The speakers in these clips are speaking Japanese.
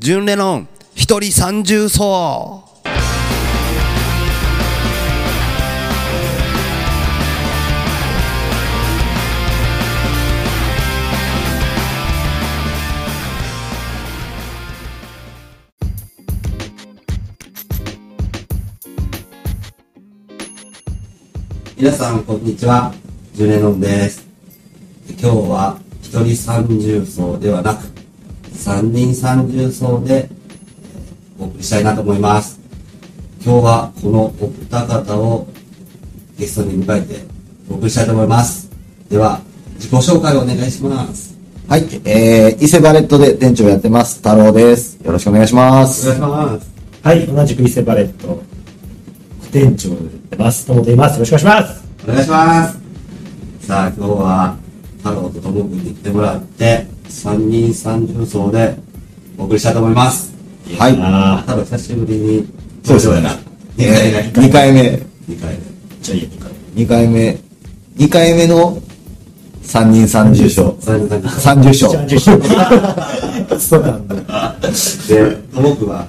純レノン一人三重奏皆さん、こんにちは。ジュネノンです。今日は、一人三重奏ではなく、三人三重奏で、えーお送りしたいなと思います。今日は、このお二方をゲストに迎えてお送りしたいと思います。では、自己紹介をお願いします。はい、えー、伊勢バレットで店長やってます、太郎です。よろしくお願いします。お願いします。はい、同じく伊勢バレット、副店長をやってます。ともと言います。よろしくお願いします。お願いします。さあ、今日は、太郎とともくんに来てもらって、三人三重奏でお送りしたいと思います。はい。あ太郎久しぶりにそうですねな。二回目。2回目、二回目。じゃあいいや、2回2回目、2回目の三人三重賞。三人三重三重賞。30勝。そうなんだ。で、ともくんは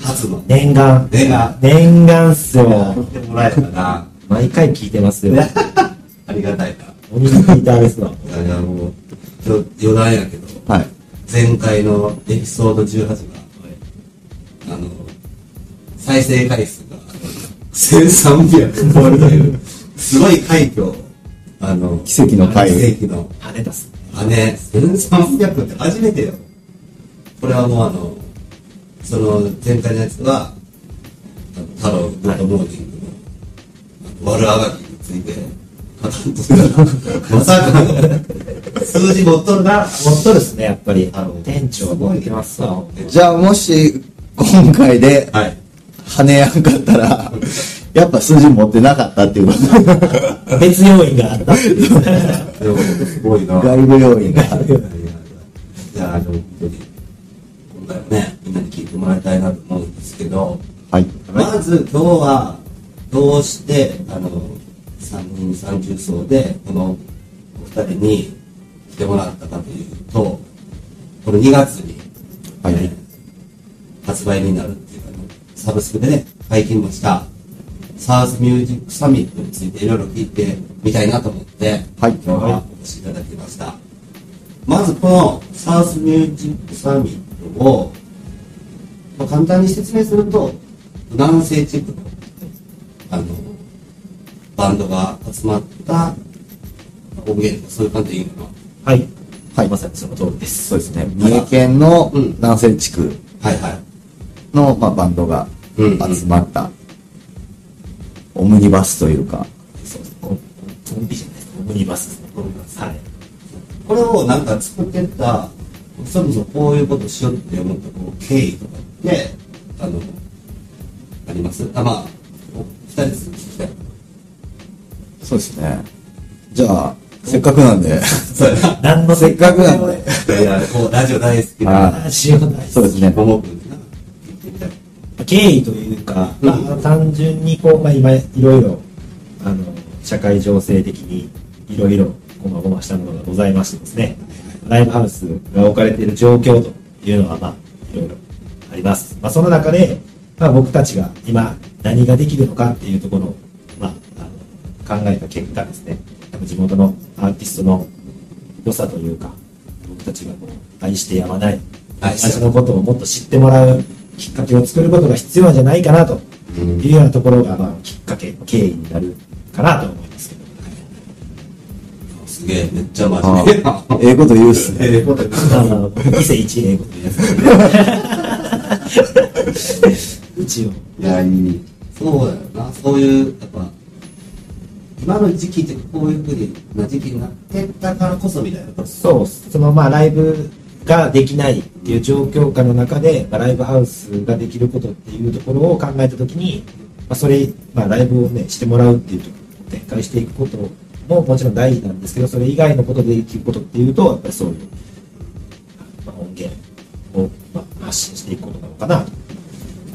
初の念願。念願念願っすよ。来てもらえたな。毎回聞いてますよ。ありがたいな。鬼の聞いたですわ。いや、もう、ちょ余談やけど、はい。前回のエピソード18が、あの、再生回数が1300超えるという、すごい快挙を、あの、奇跡の回奇跡の、跳ねたっす。あね、1300って初めてよ。これはもうあの、その前回のやつは、あの太郎グッドモーニングの、悪あがきについて。まさかの、数字持っとるな。持っとるっすね、やっぱり。あの、店長は持ってますわ。じゃあ、もし、今回ではい。跳ねやんかったら、やっぱ数字持ってなかったっていうこと。別要因があったすごいな。外部要因が。いやいやいや、でも本当に、今回はね、みんなに聞いてもらいたいなと思うんですけど、はい。まず今日は、どうして、あの、三人三重奏で、このお二人に来てもらったかというと、この2月に、はい発売になるっていうか、サブスクでね、解禁もした、サウスミュージックサミットについていろいろ聞いてみたいなと思って、はい今日はお越しいただきました。まずこのサウスミュージックサミットを、まあ、簡単に説明すると、南西地区の、あの、バンドが集まった音源とかそういう感じでいいのかな？はい。はいまさにその通りです。そうですね。三重県のうん南西地区はいはい。の、まあ、バンドがうん集まった、オムニバスというか、そうですね。コンビじゃないです。オムニバスですね。はい。これをなんか作ってった、そもそもこういうことしようって思ったこう経緯とかって、あの、あります？あ、まあ、お二人ずつ聞きたい。そうですね。じゃあ、せっかくなんで。何のせっかくなんで、いや、こう、ラジオ大好きはな、ラジオないそうですね。もも。経緯というか、まあ、単純にこう、まあ、今いろいろあの社会情勢的にいろいろこまごましたものがございましてですねライブハウスが置かれている状況というのはまあいろいろあります、まあ、その中で、まあ、僕たちが今何ができるのかっていうところを、考えた結果ですね地元のアーティストの良さというか僕たちがこう愛してやまない愛して私のことをもっと知ってもらうきっかけを作ることが必要なんじゃないかなというようなところが、まあ、きっかけ経緯になるかなと思いますけどすげえ、めっちゃ真あ面目な。ええこと言うっすね。ええこと言う伊勢一英語というやつ一応 いや、いい。そうだよな。そういう、やっぱ、今の時期ってこういうふうにな時期になってったからこそみたいな。そうそのまあライブができないっていう状況下の中で、まあ、ライブハウスができることっていうところを考えたときに、まあ、それ、まあ、ライブをねしてもらうっていうところを展開していくことももちろん大事なんですけどそれ以外のことでできることっていうとやっぱりそういう、まあ、音源を、まあ、発信していくことなのかなと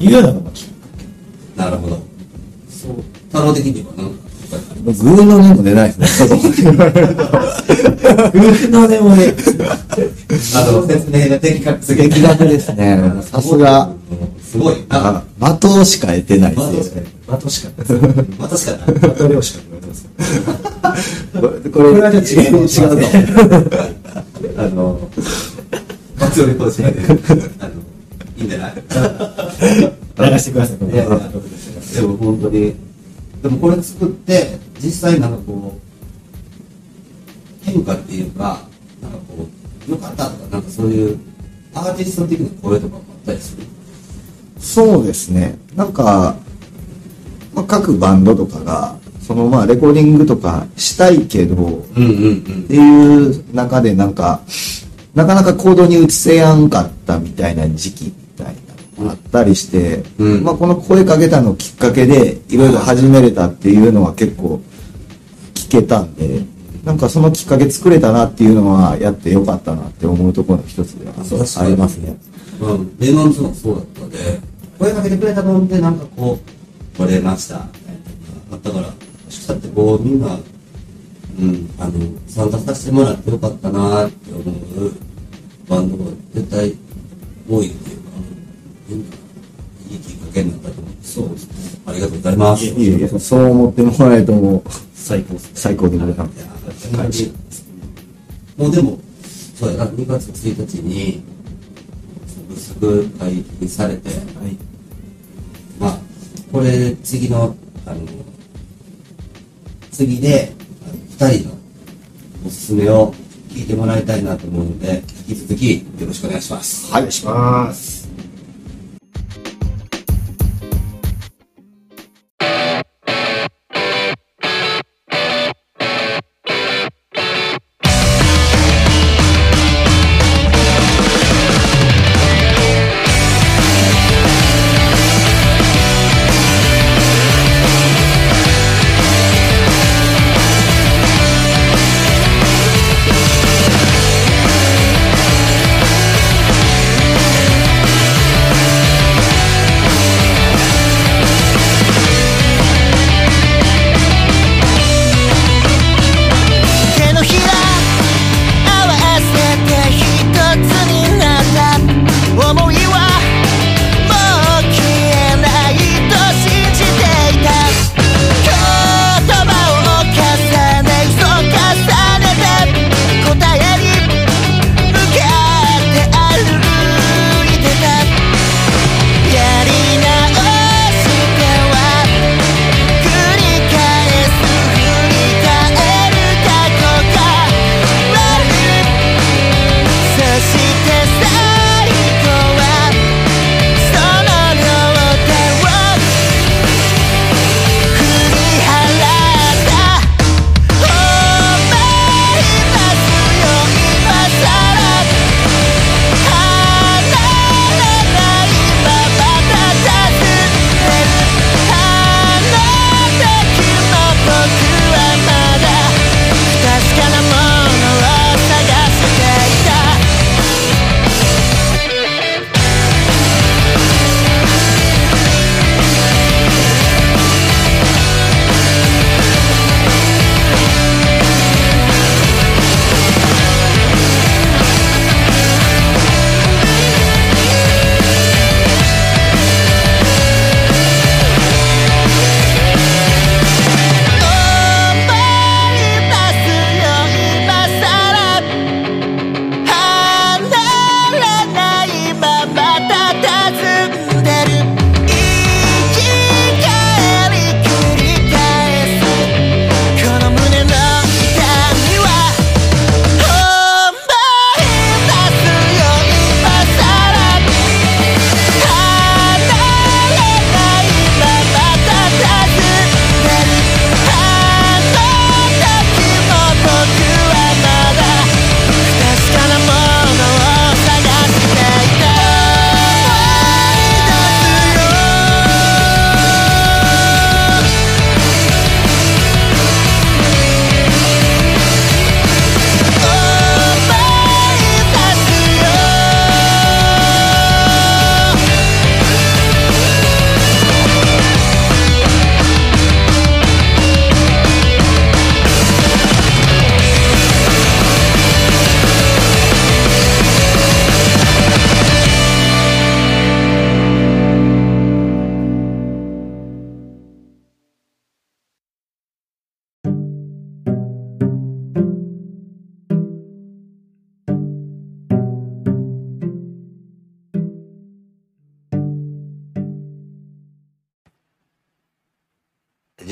いうようなのがきっかけなるほど。そう。太郎的には何か他にありグーの音も出ないですね。のでもね、あの、説明が的確すぎて的確ですね。さす。が、す。ごい。あ、あ的しか得てないまあ、です。確かに。マトしかない。まあ、確かに。マト漁師か言われてます。これ、違う違うと。あの、松尾レポーいで、あの、いいんじゃない流してください、でも本当に、でもこれ作って、実際なんかこう、変化っていうか、なんかこう、よかったとか、なんかそういう、アーティスト的な声とかもあったりする？そうですね。なんか、まあ、各バンドとかが、そのまあレコーディングとかしたいけど、っていう中でなんか、なかなか行動に移せやんかったみたいな時期あったりして、うんまあこの声かけたのきっかけでいろいろ始めれたっていうのは結構聞けたんで、なんかそのきっかけ作れたなっていうのはやってよかったなって思うところの一つではありますね。うん、レモンズもそうだったので、声かけてくれたもんで、なんかこう、取れました、みたいなあったから、もしかしたらってこう、みんな、うん、あの、参加させてもらってよかったなって思うバンドが絶対多いっていういいきっかけになったと思う。そうですね。ありがとうございます。いえいえ、そう思ってもらえるともう最高です。最高でございます。いや感じもうでも、そうやな、2月1日に、薄く解禁されて、まあ、これ、次の、あの、次で、あの2人のおすすめを聞いてもらいたいなと思うので、引き続きよろしくお願いします。はい。します。「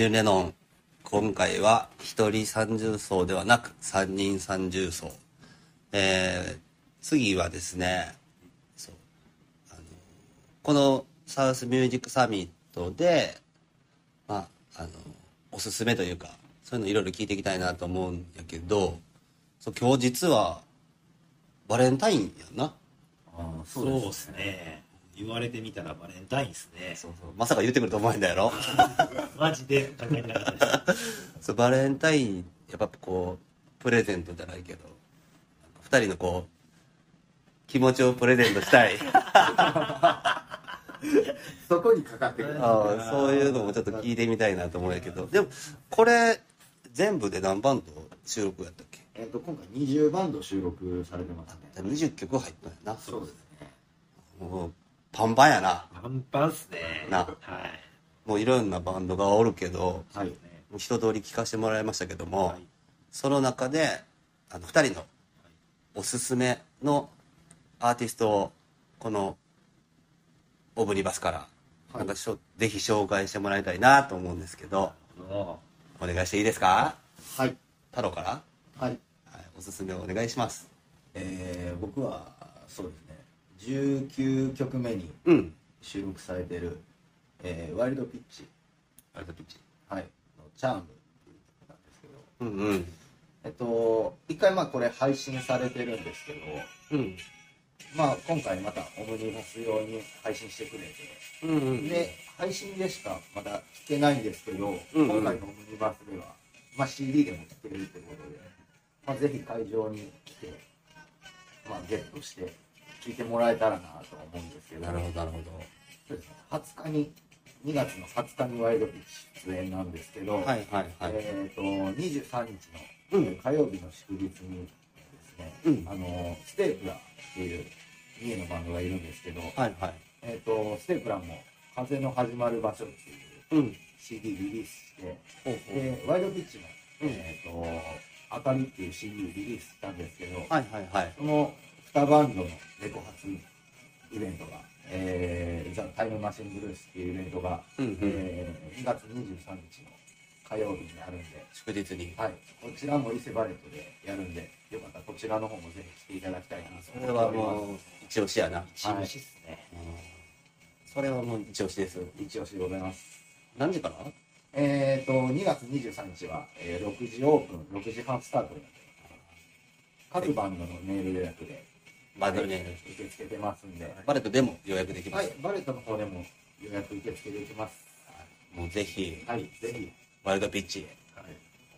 レノン。今回は一人三重奏ではなく三人三重奏。えー、次はですねそうあのこのサウスミュージックサミットでまああのおすすめというかそういうのいろいろ聞いていきたいなと思うんやけどそう今日実はバレンタインやんな。ああそうですね言われてみたらバレンタインですね。そうそう。まさか言ってくると思うんだやろ？マジで考えてなかったです。そうバレンタインやっぱこうプレゼントじゃないけど二人のこう気持ちをプレゼントしたい。そこにかかってくる。あーそういうのもちょっと聞いてみたいなと思うんやけど。でもこれ全部で何バンド収録やったっけ？えっと今回20バンド収録されてますね。20曲入ったんやな。そうですね。もうパンパンやな。パンパンっすね。な。はい。もういろんなバンドがおるけどはい。もう一通り聞かせてもらいましたけども、はい。その中であの2人のおすすめのアーティストをこのオブニバスから、なんかしょぜひ紹介してもらいたいなと思うんですけどもお願いしていいですか？はい。太郎から、はい。はい、おすすめをお願いします。えー、僕はそうですね19曲目にうん。収録されてる、えーワイルドピッチ、ワイルドピッチ。はい、のチャームっていう曲なんですけど。うんうん。えっと一回まあこれ配信されてるんですけど。うん。まあ今回またオムニバス用に配信してくれて。うんうん。で配信でしかまだ聞けないんですけど、うんうん。今回のオムニバスでは、まあ、CD でも聞けるということで、まあ、ぜひ会場に来て、まあ、ゲットして聞いてもらえたらなと思うんですけど。なるほどなるほそうですね。20日に2月の20日にワイルドピッチ出演なんですけど、どはいはいはい、えー、と23日の、火曜日の祝日にですね、うん。あのステープラーっていう三重のバンドがいるんですけど、はいはい。えー、とステープラーも「風の始まる場所」っていううん。CD リリースしてほうほう。でワイルドピッチも「うん。えー、とあかり」っていう CD リリースしたんですけど、はいはいはい。その2バンドのレコ発イベントが「えー、ザ・タイムマシンブルース」っていうイベントが、うんうん。えー2月23日の火曜日にあるんで。祝日に。はい、こちらも伊勢バレットでやるんで、よかったらこちらの方もぜひ来ていただきたいなとそれは。もう一押しやな、一押しっすね。うん。それはもう一押しです。一押しでございます。何時から？えーと、2月23日は、えー6時オープン、6時半スタートになってます。各バンドのメール予約で、バレットね受け付けてますんで、バレットでも予約できます、はい、バレットの方でも予約受け付けできます。もうぜひはい、ぜひ、ワイルドピッチはい、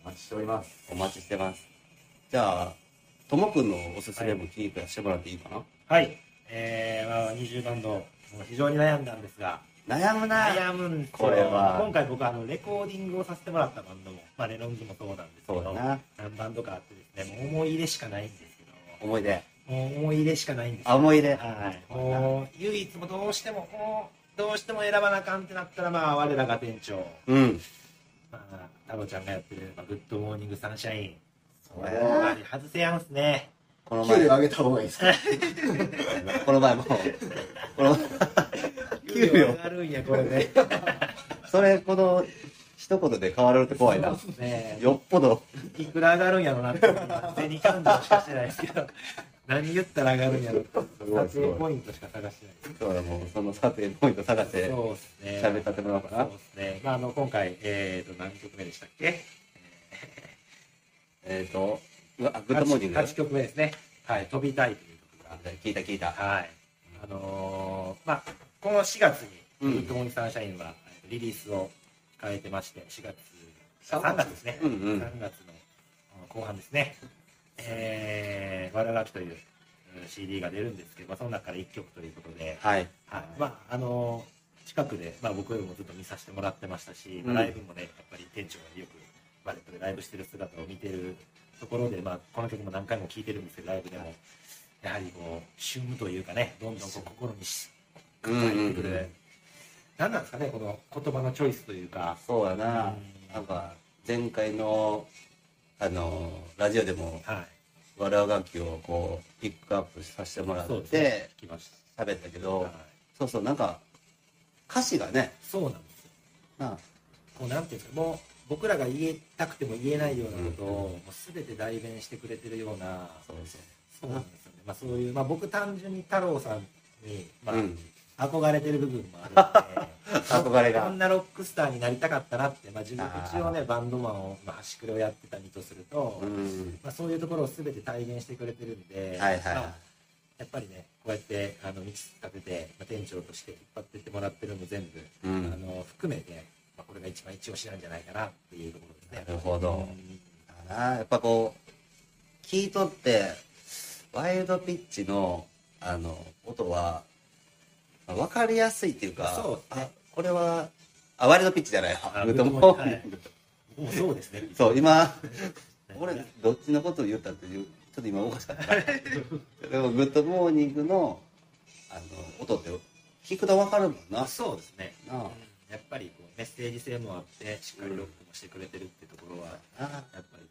お待ちしております。お待ちしてます。じゃあともくんのおすすめもキープしてもらっていいかな、はい。えー、まあ20バンド非常に悩んだんですが。悩むな。悩むんですよ。これは。今回僕あのレコーディングをさせてもらったバンドも、まあ、レノンズもそうなんですけどそうだな。何バンドかあってですねもう思い入れしかないんですけど。思い出思い入れしかないんです。思い出。はい、もう唯一もどうしてももうどうしても選ばなあかんってなったらまあ我らが店長、うん。まあ、太郎ちゃんがやってる、まあ、グッドモーニングサンシャインそうや。やっぱり外せやんすね。この前。給料上げた方がいいですか？この前も。この給料上がるんやこれで。それこの一言で変わるって怖いな。ね。よっぽど。いくら上がるんやろなって銭勘定しかしてないですけど何言ったら上がるんやろ。撮影ポイントしか探してない。そうだもうその撮影ポイント探してそうですね。喋ったってもらおうかな？そうですね、まあ、あの今回、えー、と何曲目でしたっけ？えっ、ー、とうわグッドモーニング？8, 曲目ですね。はい飛びたいという曲が。聞いた聞いた。はい。あのーまあこの4月にうん。グッドモーニングサンシャインはリリースを控えてまして4月3月。ですね、うんうん。3月の後半ですねえー「悪あがき」といううん CD が出るんですけど、まあ、その中から1曲ということで、はい。はい、まああの近くで、まあ、僕よりもずっと見させてもらってましたし、うん。ライブもねやっぱり店長がよくバレットでライブしてる姿を見てるところで、まあ、この曲も何回も聴いてるんですけどライブでもやはりこう旬というかねどんどんこう心にしうんうん入ってくる、うん。何なんですかねこの言葉のチョイスというか。そうやな。うん。なんか前回のあのラジオでもはい。わら楽器をこうピックアップさせてもらってし喋ったけた、ど、はい、そうそうなんか歌詞がねそうなんですよ。なこうなんていうんですかもう僕らが言えたくても言えないようなことを、もう全て代弁してくれてるようなそうそうそうなんですよね、まあ、そういう、まあ、僕単純に太郎さんに、まあうん憧れてる部分もあるんで。憧れが。こんなロックスターになりたかったなって、まあ、自分一応ねバンドマンを、まあ、端くれをやってた身とすると、うん。まあ、そういうところを全て体現してくれてるんで、はいはいまあやっぱりねこうやってあの道立てて、まあ、店長として引っ張ってってもらってるのも全部、うん。あの含めて、まあ、これが一番一押しなんじゃないかなっていうところですね。なるほど。うん。やっぱこう聞いとってワイルドピッチのあの音はまあ分かりやすいっていうかそうね。あこれはあワイルドピッチじゃないグッドモーニングもうそうですね。そう今俺どっちのことを言ったっていうちょっと今おかしかった。でもグッドモーニングのあの音って聞くと分かるもんな。あそうですね。なあ。うん。やっぱりこうメッセージ性もあってしっかりロックもしてくれてるってところは、あ。やっぱり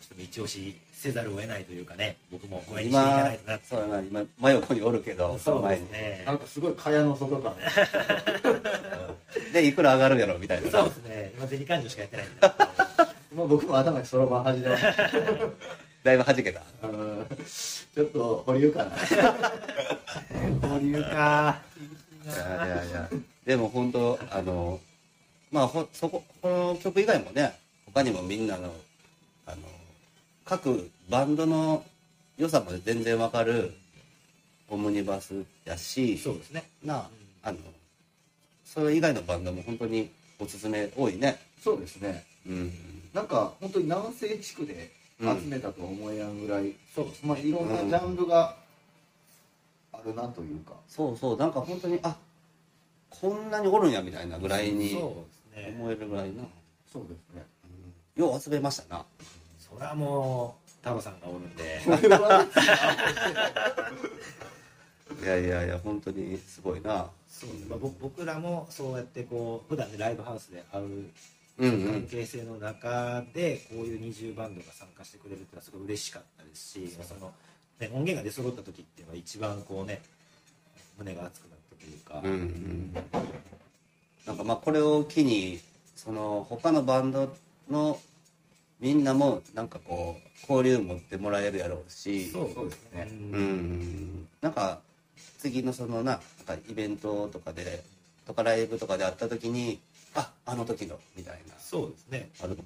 こうどうしても一押しせざるを得ないというかね僕も応援していかな今いとなってそうやな今真横におるけどそうですね。なんかすごい蚊帳の外感。でいくら上がるやろみたいな。そうですね。今銭勘定しかやってないんでまあ僕も頭にそろばん始めました だいぶ弾けた。うん。ちょっと保留かな。保留か。いやいやいや。でも本当あのまあほそここの曲以外もね他にもみんなのあの各バンドの良さまで全然わかるオムニバスやしそうですね。なああのそれ以外のバンドも本当におすすめ多いね。そうですね。うん。なんか本当に南西地区で集めたと思えやんぐらい、そうですまあいろんなジャンルがあるなというか、そうそう。なんか本当にあこんなにおるんやみたいなぐらいにそうですね。思えるぐらいな、そうですね。よう集めましたなそれはもう太郎さんがおるんで。いやいやいや本当にすごいな。そうです。まあ、僕僕らもそうやってこう普段ねライブハウスで会う関ん係性の中でこういう20バンドが参加してくれるっていうのはすごい嬉しかったですしその、ね、音源が出揃った時っていうのは一番こうね胸が熱くなったというか、うんうん。なんかまあこれを機にその他のバンドのみんなもなんかこう交流持ってもらえるやろうし。そうですね。うん。うんなんか次のそのななんかイベントとかでとかライブとかで会った時にああの時のみたいな。そうですね。ある。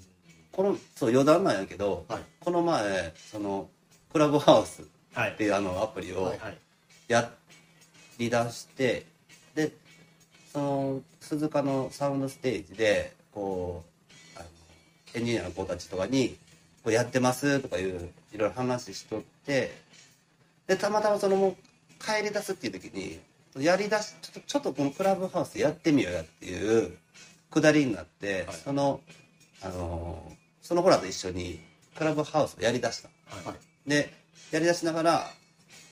このそう余談なんやけど、はい。この前そのクラブハウスっはい。ていうあのアプリをはいやりだしてでその鈴鹿のサウンドステージでこうエンジニアの子たちとかに「こうやってます」とかいういろいろ話しとってでたまたまそのもう帰り出すっていう時にやりだしちょっとちょっとこのクラブハウスやってみようやっていうくだりになって、はい。そのあのその子らと一緒にクラブハウスをやりだした。はい。はいでやりだしながら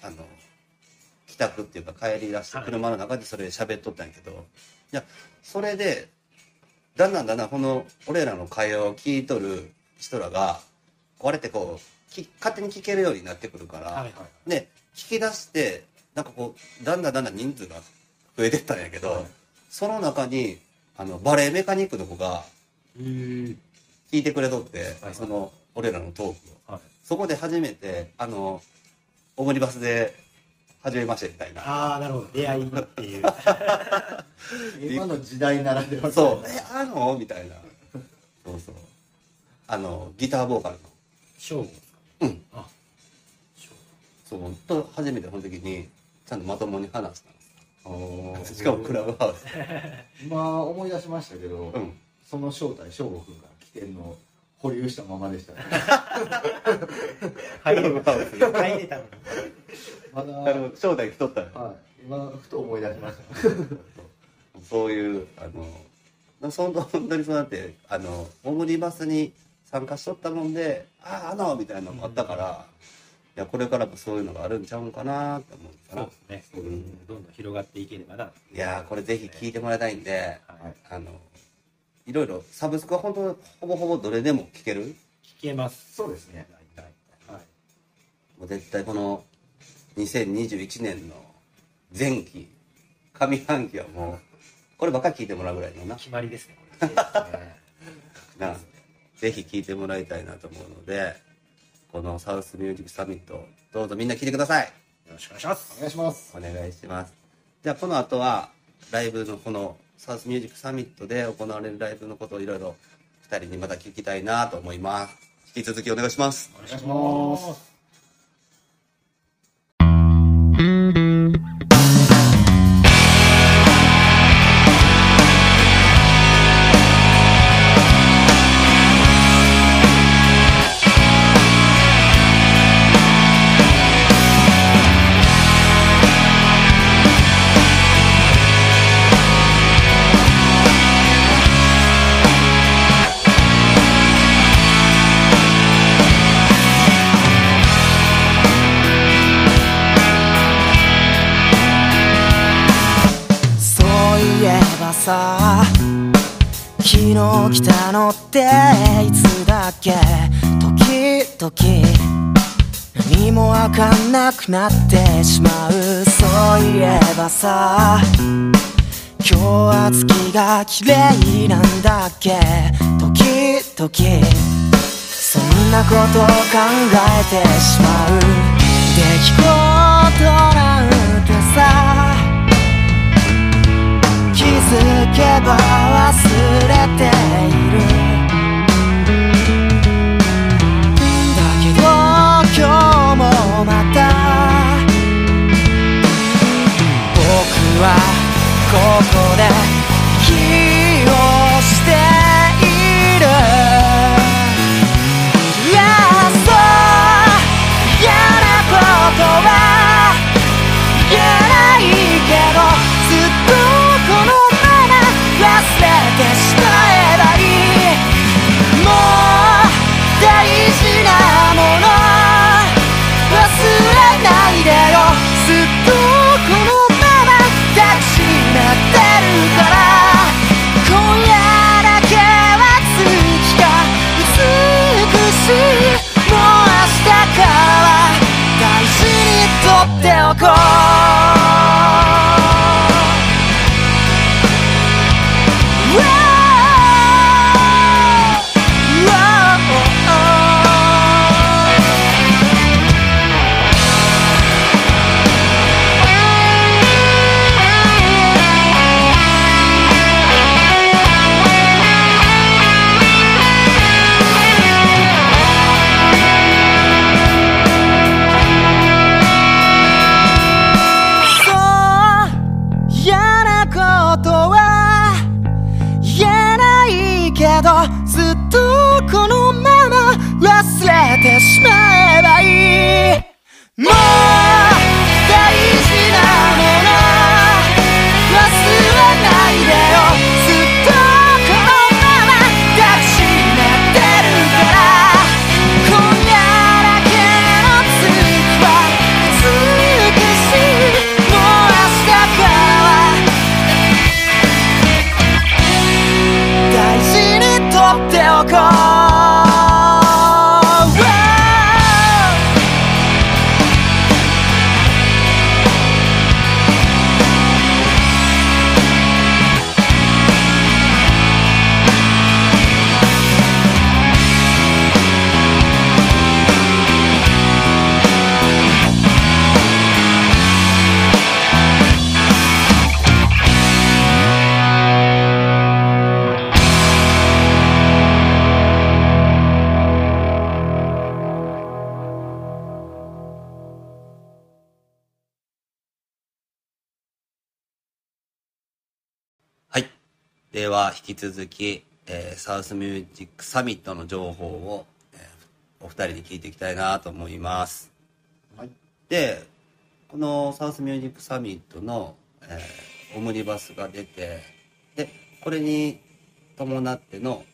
あの帰宅っていうか帰り出してはい。車の中でそれで喋っとったんやけど、い、やそれでだんだんだんだんこの俺らの会話を聞いとる人らがこうあれってこうき勝手に聞けるようになってくるから、はいはいで聞き出してなんかこうだんだんだんだん人数が増えてったんやけど、はい。その中にあのバレエメカニックの子が聞いてくれとって、はい。その俺らのトークを。はい。そこで初めて、あの、オムニバスで、初めましてみたいな。ああなるほど出会いっていう 今の時代ならではのそう、え、あの？みたいな。そうそう。あの、ギターボーカルの。勝負ですかうんあそう、と初めてその時に、ちゃんとまともに話したの。しかもクラブハウス。今思い出しましたけど、うん。その正体翔吾君が来てるのを保留したままでした。ね入れ入れたのにまだ、あはい、の、正体来とったよ。今ふと思い出しました。そういう、あの、そん本当にそうなって、あの、オムニバスに参加しとったもんで、ああ、あの、みたいなのもあったから、いや、これからもそういうのがあるんちゃうんかなって思うそう。ですね、うん、どんどん広がっていければな。いやーこれぜひ聞いてもらいたいんで、はい。あのいろいろサブスクは本当ほぼほぼどれでも聞ける？聞けます。そうですね。大体。はい。もう絶対この2021年の前期上半期はもうこればっかり聞いてもらうぐらいのな。決まりですねこ なぜひ聞いてもらいたいなと思うのでこのサウスミュージックサミットどうぞみんな聞いてください。よろしくお願いします。お願いします。お願いします。じゃあこの後はライブのこのサウスミュージックサミットで行われるライブのことをいろいろ2人にまた聞きたいなと思います。引き続きお願いします。お願いします。さ昨日来たのっていつだっけ？時々。何もわかんなくなってしまう。そういえばさ。今日は月が綺麗なんだっけ？時々。そんなことを考えてしまう。出来事なんてさ。けば忘れている。だけど今日もまた僕はここでもでは、引き続き、えーサウスミュージックサミットの情報を、えーお二人に聞いていきたいなと思います。はい。で、このサウスミュージックサミットの、えーオムニバスが出て、で、これに伴っての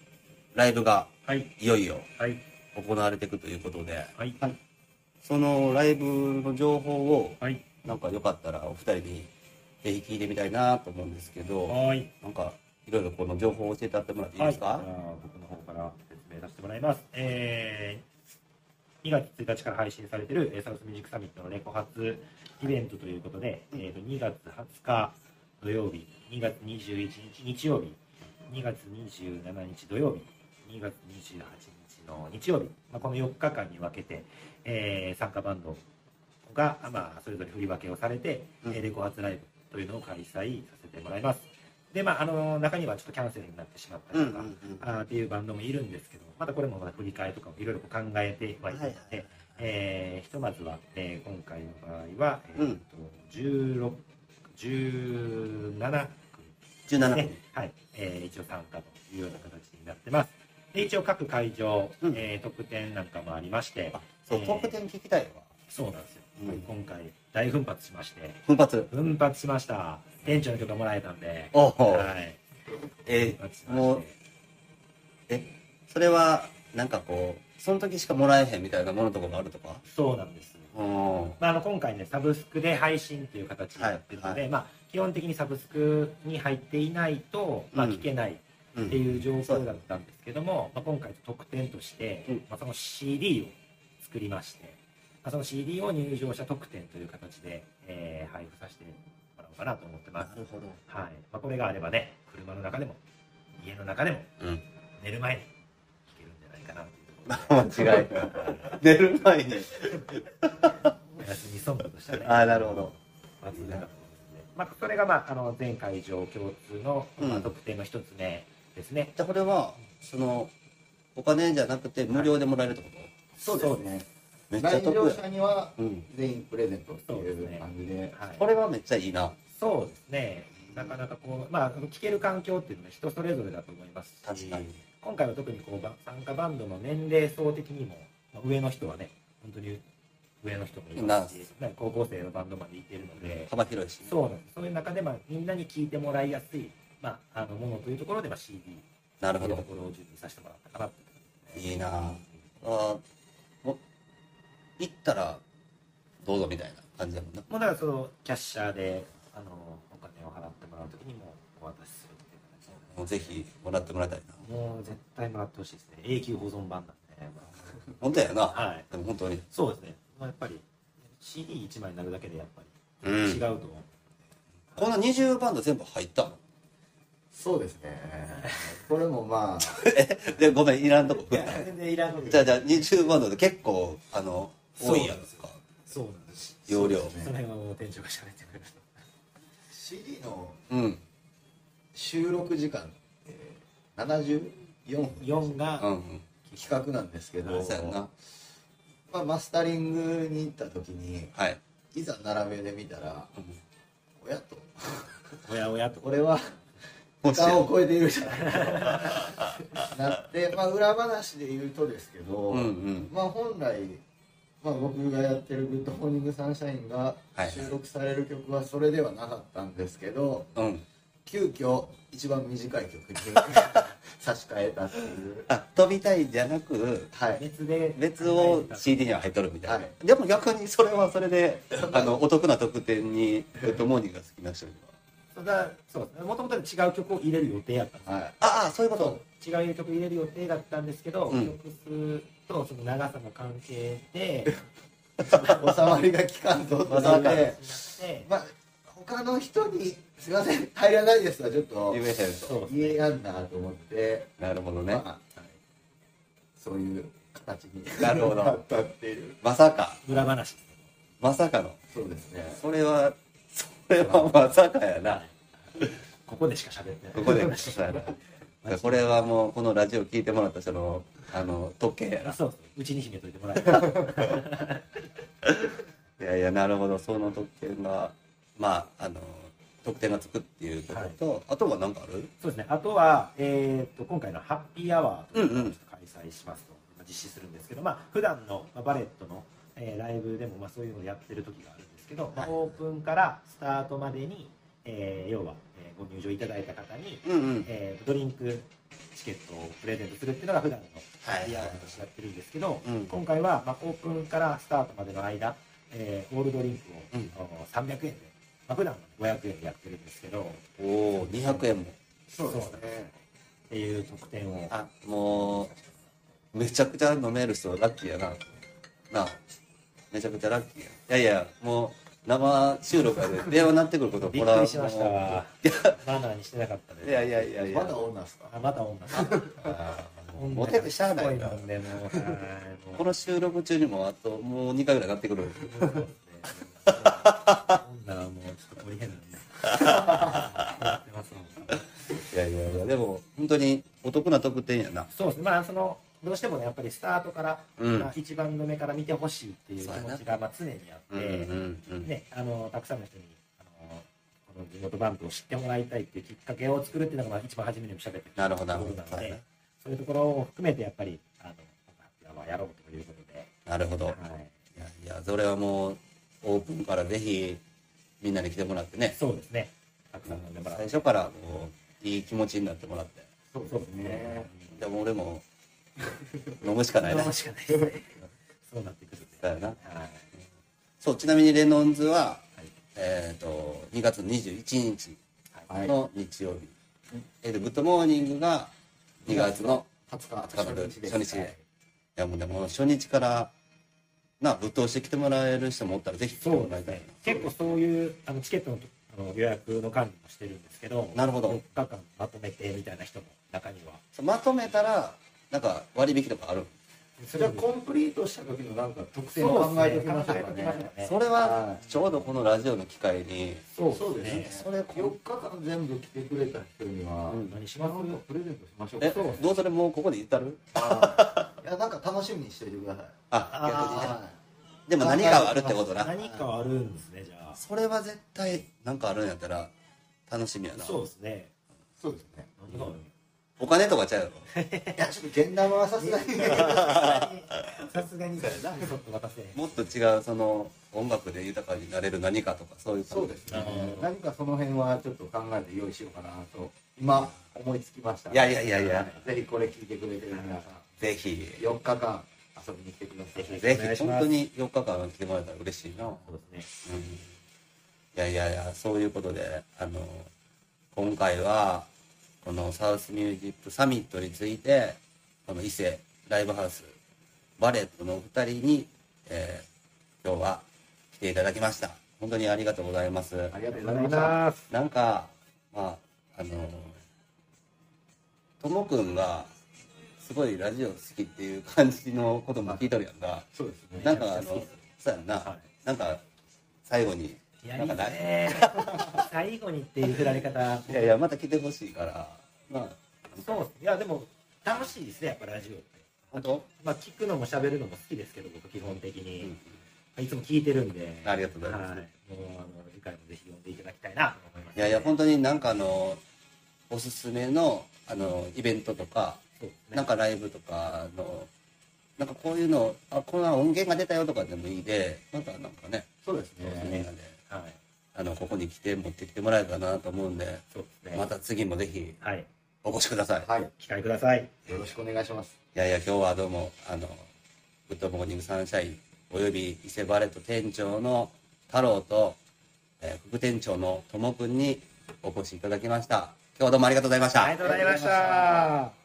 ライブがはい。いよいよはい。行われていくということで、はい。そのライブの情報を、はい。なんかよかったらお二人にぜひ聞いてみたいなと思うんですけど、はい。なんかいろいろこの情報を教えてやってもらっていいですか、はい、僕の方から説明させてもらいます。えー、2月1日から配信されているえーサウスミュージックサミットのレコ発イベントということで、えー、と2月20日土曜日、2月21日日曜日2月27日土曜日2月28日の日曜日、まあ、この4日間に分けて、えー参加バンドが、まあ、それぞれ振り分けをされて、うん。えーレコ発ライブというのを開催させてもらいますでまああの中にはちょっとキャンセルになってしまったりとか、うんうんうんあーっていうバンドもいるんですけどまたこれもまた振り替えとかもいろいろ考えてはいるので、はいはいえーひとまずは、えー今回の場合は、えーうんと16 17 17ね分。はい、えー一応参加というような形になってます。で一応各会場、うんえー特典なんかもありまして、そう、えートーク10聞きたいわ。そうなんですよ。うん今回大奮発しまして、奮発。奮発しました。店長の許可もらえたんで、おお。はい、えー、もうえ、それは、なんかこう、その時しかもらえへんみたいなものとかもあるとか？そうなんです。うん。まあ、あの今回ねサブスクで配信という形になってるので、はい。まあ、基本的にサブスクに入っていないと、まあ、うん聞けないうん。っていう状況だったんですけども、まあ、今回特典として、うん。まあ、その CD を作りまして、まあ、その CD を入場者特典という形で、えー配布させてもらおうかなと思ってますな、るほど。はいまあ、これがあればね車の中でも家の中でもうん。寝る前に聞けるんじゃないかなというところで 間違い。寝る前に。お休みソングとしてはねあーなるほど。まずね。まあ、それが、まあ、あの全会場共通の、まあ、うん特典の一つ目ですね。じゃあこれは、その、お金じゃなくて無料でもらえるってこと？そうですねめっちゃ来場。者にはうん。全員プレゼントっていう感じではい、これはめっちゃいいな。そうですね。なかなかこう、まあ、聞ける環境っていうのは人それぞれだと思いますし確かに。今回は特にこうば参加バンドの年齢層的にも、まあ上の人はね、本当に上の人もいますし、ね高校生のバンドまでいてるので、幅広いし。そうなんです。そういう中で、まあ、みんなに聞いてもらいやすい、まあ、あのものというところで、まあ、CD なるほどと。ころを準備させてもらったかなといいなあ行ったらどうぞみたいな感じだもんな。もうだからそのキャッシャーであのお金を払ってもらうときにもお渡しするっていう形もうぜひもらってもらいたいな。でもう絶対もらってほしいですね。永久保存版なんで、本当やな、はい。でも本当に。そうですね、まあ、やっぱり CD1 枚になるだけでやっぱうり違うと思う、こんな20バンド全部入ったの？そうですね。これもまあ。でごめんいらんとこ。いや全然いらんことじゃあじゃあ20バンドで結構あの多いやんですか。そうなんです。容量。そうです。ねその辺はもう店長が喋ってくれる。CD のうん。収録時間って74分4が、うんうん企画なんですけど、そうやんな。まあ、マスタリングに行った時にはい、いざ並べて見たらうん。おやと。おやおやと。これはもし蓋を超えているじゃないかと。なって、まあ、裏話で言うとですけど、うんうん。まあ、本来、まあ、僕がやってる「グッドモーニングサンシャイン」がはい。収録される曲はそれではなかったんですけどうん。急遽一番短い曲に 差し替えたっていう。あ飛びたいじゃなくはい。別で別を CD には入っとるみたいな、はい。でも逆にそれはそれであのお得な特典にグッドモーニングが好きな人にそうだそうですね。もともと違う曲を入れる予定やったんですはいはああそういうこと違う曲入れる予定だったんですけど、うん曲数とその長さの関係で 収まりが効かんぞ。ってなっまさかてでまあ他の人に「すいません入らないです」はちょっと。言えやん。なと思って。なるほどね、まあそういう形になるほど。なったっていう。まさか。裏話。まさかの。そうですね。それはそれはまさかやな。ここでしか喋ってない。ここでそうやなこれはもうこのラジオ聞いてもらった人のあの特権やなそうう。ちに秘めといてもらえ。た らいやいやなるほど。その特権がまああの特典がつくっていうことと、あとは何かある？そうですね。あとは、えー、と今回のハッピーアワーというのをうんうん開催しますと、実施するんですけどまあ普段のまあバレットの、えーライブでもまあそういうのをやってる時があるんですけど、まあ、はい。オープンからスタートまでに、えー要は、えーご入場いただいた方に、うんうん。えードリンクチケットをプレゼントするっていうのが普段のはいハッピーアワーとしてやってるんですけど、うん。今回は、まあ、オープンからスタートまでの間、えーオールドリンクを、うん。お300円で、まあ、普段は500円でやってるんですけどおお200円も。そうです。ね。っていう特典を。あもうめちゃくちゃ飲める人ラッキーやな。なあめちゃくちゃラッキーや。いやいやも生収録で電話鳴ってくることびっくりしました。マナーにしてなかったですいやいやいやいや。まだ女っすか？あまた女です。女モテてしゃあないな。この収録中にもあともう2回ぐらい鳴ってくる女はもうちょっと鳥変なんでやってますもん。いやいやいやでも本当にお得な特典やな。そうですね。まあそのどうしてもねやっぱりスタートから、うん。まあ、一番の目から見てほしいっていう気持ちがまあ常にあって、うんうんね、あのたくさんの人にあのこの地元バンプを知ってもらいたいっていうきっかけを作るっていうのがまあ一番初めにも喋ってなるほどところなのでそういうところを含めてやっぱりあのまあやろうということで、なるほど。はい、いやいやそれはもうオープンからぜひみんなに来てもらってね。そうですね。たくさん飲んでもらう最初からもういい気持ちになってもらって。そうそうですね。でも俺も 飲むしかないな飲むしかない。ですねそうなってくるだよな。はい。そうちなみにレノンズは、はい。えっ、と2月21日はい。の日曜日、えーでグッドモーニングが2月の20日20日初日いはいやもうでも初日からなぶっ通して来てもらえる人もおったらぜひ来てそうもらいたいね。結構そういうあのチケットのあの予約の管理もしてるんですけどなるほど。4日間まとめてみたいな人も中には。そうまとめたらなんか割引とかある？じゃあコンプリートした時のなんか特典を考えておきましょうかね。ねそれはちょうどこのラジオの機会に。そうそうですね。それ4日間全部来てくれた人には、うん何します？なんかプレゼントしましょう。えかどうそれもうここで言ったる？いやなんか楽しみにしておいてください。あ逆にねはでも何かはあるってことな。何かあるんですねじゃあ。それは絶対なんかあるんやったら楽しみやな。そうですね。いそうですね。何があるお金とかちゃうやろ いやちょっと現玉はさすがにさすがに。そうやな。ちょっと渡せ。もっと違うその音楽で豊かになれる何かとかそういうそうですね。何かその辺はちょっと考えて用意しようかなと今思いつきました。いやいやいやいや。ぜひこれ聞いてくれてる皆さん。ぜひ。4日間遊びに来てください。ぜひ。本当に4日間来てもらえたら嬉しいな、うん、そうですね。いやいやいやそういうことであの今回はこのサウスミュージックサミットについてこの伊勢ライブハウスバレットのお二人に、えー今日は来ていただきました。本当にありがとうございます。ありがとうございます。なんかまああのともくんがすごいラジオ好きっていう感じのことも聞いとるやんか。そうですね。なんかあのそうやんな、はなんか最後にいやいい。なんかないね最後にっていう振られ方。いやいやまた来てほしいから。まあ。そういやでも楽しいですねやっぱラジオって。本当？まあ聞くのも喋るのも好きですけど僕基本的に、うん。いつも聞いてるんで。ありがとうございます。はい、もうあの次回もぜひ読んでいただきたいなと思います、いやいや本当になんかあのおすすめのあのイベントとかね。なんかライブとかのなんかこういうのあこんな音源が出たよとかでもいいでなんかなんかねそうですみんなね。ではい。あのここに来て持ってきてもらえたらなと思うんでそうですね。また次もぜひはい。お越しください、はい。機会ください。よろしくお願いします。いやいや今日はどうもあのグッドモーニングサンシャインおよび伊勢バレット店長の太郎と、えー副店長のともくんにお越しいただきました。今日はどうもありがとうございました、ありがとうございました